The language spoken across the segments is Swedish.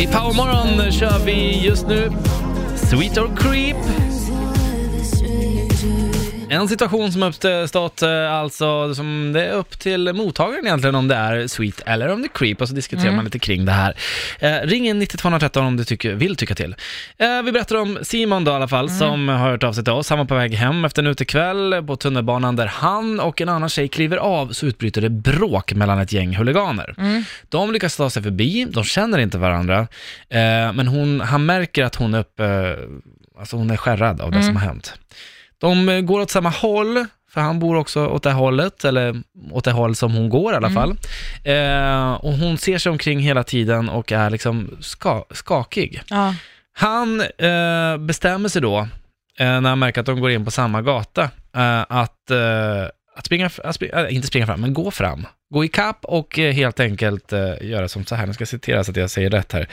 I Powermorgon kör vi just nu Sweet or Creep. En situation som uppstått eh, alltså som det är upp till mottagaren egentligen om det är sweet eller om det är creep och så diskuterar man lite kring det här. Eh, ring in 9213 om du tycker, vill tycka till. Eh, vi berättar om Simon då i alla fall som har hört av sig till oss. Han var på väg hem efter en utekväll på tunnelbanan där han och en annan tjej kliver av så utbryter det bråk mellan ett gäng huliganer. De lyckas ta sig förbi, de känner inte varandra, eh, men hon, han märker att hon är uppe, alltså hon är skärrad av det som har hänt. De eh, går åt samma håll, för han bor också åt det hållet, eller åt det håll som hon går i alla fall. Eh, och hon ser sig omkring hela tiden och är liksom ska, skakig. Ja. Han eh, bestämmer sig då, eh, när han märker att de går in på samma gata, eh, att, eh, att springa, att springa, inte springa fram, men gå fram. Gå i kapp och helt enkelt göra som så här, nu ska jag citera så att jag säger rätt här.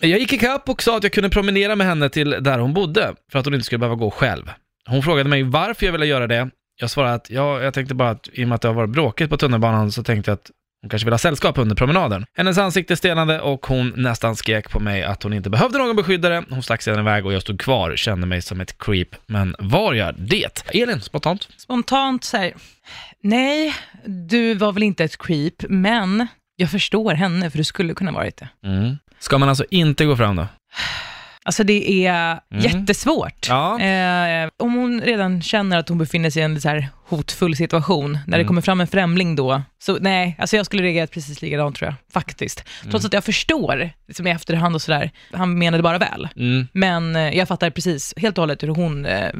Jag gick i kapp och sa att jag kunde promenera med henne till där hon bodde, för att hon inte skulle behöva gå själv. Hon frågade mig varför jag ville göra det. Jag svarade att ja, jag tänkte bara att i och med att det har varit bråkigt på tunnelbanan så tänkte jag att hon kanske vill ha sällskap under promenaden. Hennes ansikte stelnade och hon nästan skrek på mig att hon inte behövde någon beskyddare. Hon stack sedan iväg och jag stod kvar, kände mig som ett creep. Men var jag det? Elin, spontant? Spontant så här, nej, du var väl inte ett creep, men jag förstår henne, för du skulle kunna varit det. Mm. Ska man alltså inte gå fram då? Alltså det är jättesvårt. Ja. Eh, om hon redan känner att hon befinner sig i en så här hotfull situation, när det kommer fram en främling då, så nej, alltså jag skulle reagera precis likadant tror jag, faktiskt. Trots att jag förstår, liksom i efterhand och sådär, han menade bara väl. Mm. Men eh, jag fattar precis, helt och hållet hur hon eh,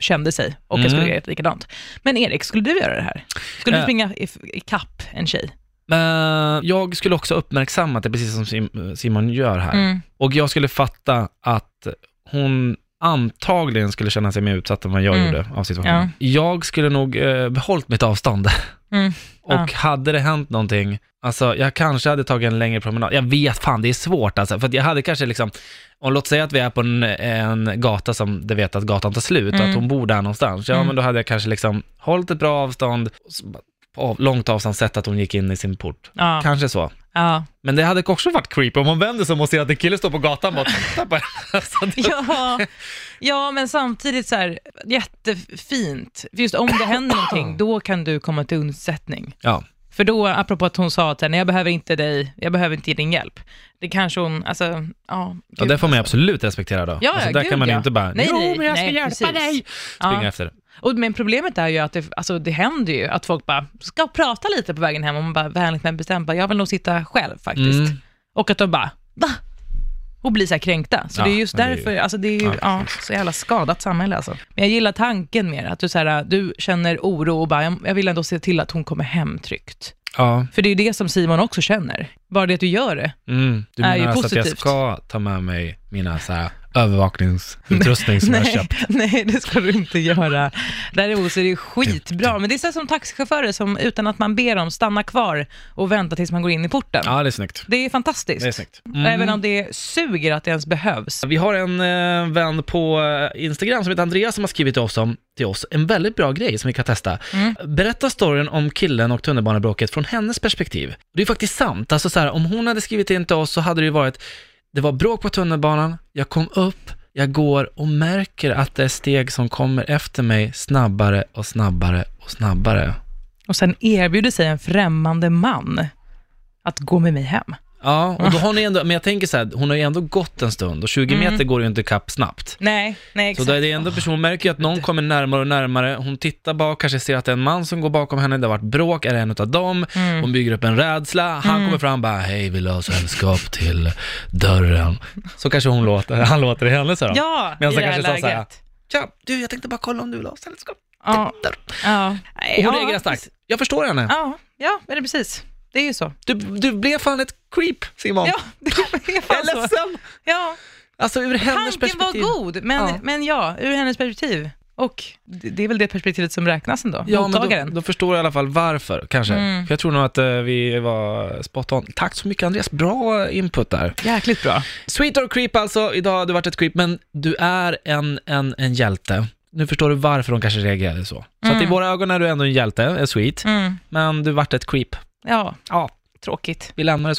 kände sig och jag skulle Mm. reagera likadant. Men Erik, skulle du göra det här? Skulle du Eh. springa i, i kapp en tjej? Men jag skulle också uppmärksamma att det precis som Sim- Simon gör här. Mm. Och jag skulle fatta att hon antagligen skulle känna sig mer utsatt än vad jag Mm. gjorde av situationen. Jag skulle nog eh, behållit mitt avstånd. Mm. Och Ja. hade det hänt någonting, alltså jag kanske hade tagit en längre promenad. Jag vet fan, det är svårt alltså. För jag hade kanske liksom, och låt säga att vi är på en, en gata som det vet att gatan tar slut och Mm. att hon bor där någonstans. Ja, Mm. men då hade jag kanske liksom hållit ett bra avstånd, av, långt avstånd sett att hon gick in i sin port. Ja. Kanske så. Ja. Men det hade också varit creepy om hon vänder sig om och ser att en kille står på gatan och bara tittar på henne. Det- Ja, ja, men samtidigt så här, jättefint. För just om det händer någonting, då kan du komma till undsättning. ja. För då, apropå att hon sa att nej, jag behöver inte dig, jag behöver inte din hjälp. Det kanske hon, alltså, ja. Ja, gud, det får man alltså. absolut respektera då. Ja, alltså, ja, där gud, kan man ja. inte bara, Nej, jo men jag ska nej, hjälpa precis. dig, springa Ja. efter. Och, men problemet är ju att det, alltså, det händer ju att folk bara ska prata lite på vägen hem och man bara vänligt men bestämt bara, jag vill nog sitta själv faktiskt. Mm. Och att de bara, va? Och blir så här kränkta. Så Ja, det är just men det är- därför, alltså det är ju Ja, ja, så jävla skadat samhälle alltså. Men jag gillar tanken mer, att du, så här, du känner oro och bara, jag, jag vill ändå se till att hon kommer hem tryggt. Ja, För det är ju det som Simon också känner. Bara det att du gör det. mm. du Är menar ju alltså att jag positivt. ska ta med mig mina så här, övervakningsutrustning som jag har nej, köpt? nej, det ska du inte göra. Däremot så är det skitbra. Men det är så som taxichaufförer som utan att man ber dem stanna kvar och vänta tills man går in i porten. Ja, det är snyggt. Det är fantastiskt. Det är snyggt. Mm. Även om det suger att det ens behövs. Vi har en eh, vän på eh, Instagram som heter Andreas som har skrivit till oss, om, till oss en väldigt bra grej som vi kan testa. Mm. Berätta storyn om killen och tunnelbanebråket från hennes perspektiv. Det är faktiskt sant. Alltså så här, om hon hade skrivit in till oss så hade det ju varit, det var bråk på tunnelbanan, jag kom upp, jag går och märker att det är steg som kommer efter mig snabbare och snabbare och snabbare. Och sen erbjuder sig en främmande man att gå med mig hem. Ja, och då har ni ändå, men jag tänker så här, hon har ju ändå gått en stund och 20 Mm. meter går ju inte kapp snabbt. Nej, nej Så exakt. då är det ändå person märker ju att någon kommer närmare och närmare, hon tittar bak, kanske ser att det är en man som går bakom henne, det har varit bråk, är det en av dem? Mm. Hon bygger upp en rädsla, han kommer fram bara, hej vill du ha sällskap till dörren? Så kanske hon låter, han låter i henne så då. Ja, Medan i det här kanske sa så här, läget. Tja, du jag tänkte bara kolla om du vill ha sällskap Ja, till dörren. ja. Och hon ja, reagerar starkt, jag förstår henne. Ja, ja, men det är precis. Det är ju så. Du, du blev fan ett creep Simon. Ja, det är jag fan är så. ledsen. Ja, Alltså ur hennes tanken var perspektiv. god, men Ja. men ja, ur hennes perspektiv. Och det är väl det perspektivet som räknas ändå, Ja, mottagaren. då, då förstår jag i alla fall varför, kanske. Mm. För jag tror nog att eh, vi var spot on. Tack så mycket Andreas, bra input där. Jäkligt bra. Sweet or creep alltså, idag har du varit ett creep, men du är en, en, en hjälte. Nu förstår du varför de kanske reagerade så. Så att i Mm. våra ögon är du ändå en hjälte, är sweet, Mm. men du vart ett creep. Ja, Ja, tråkigt. vi lämnar det så.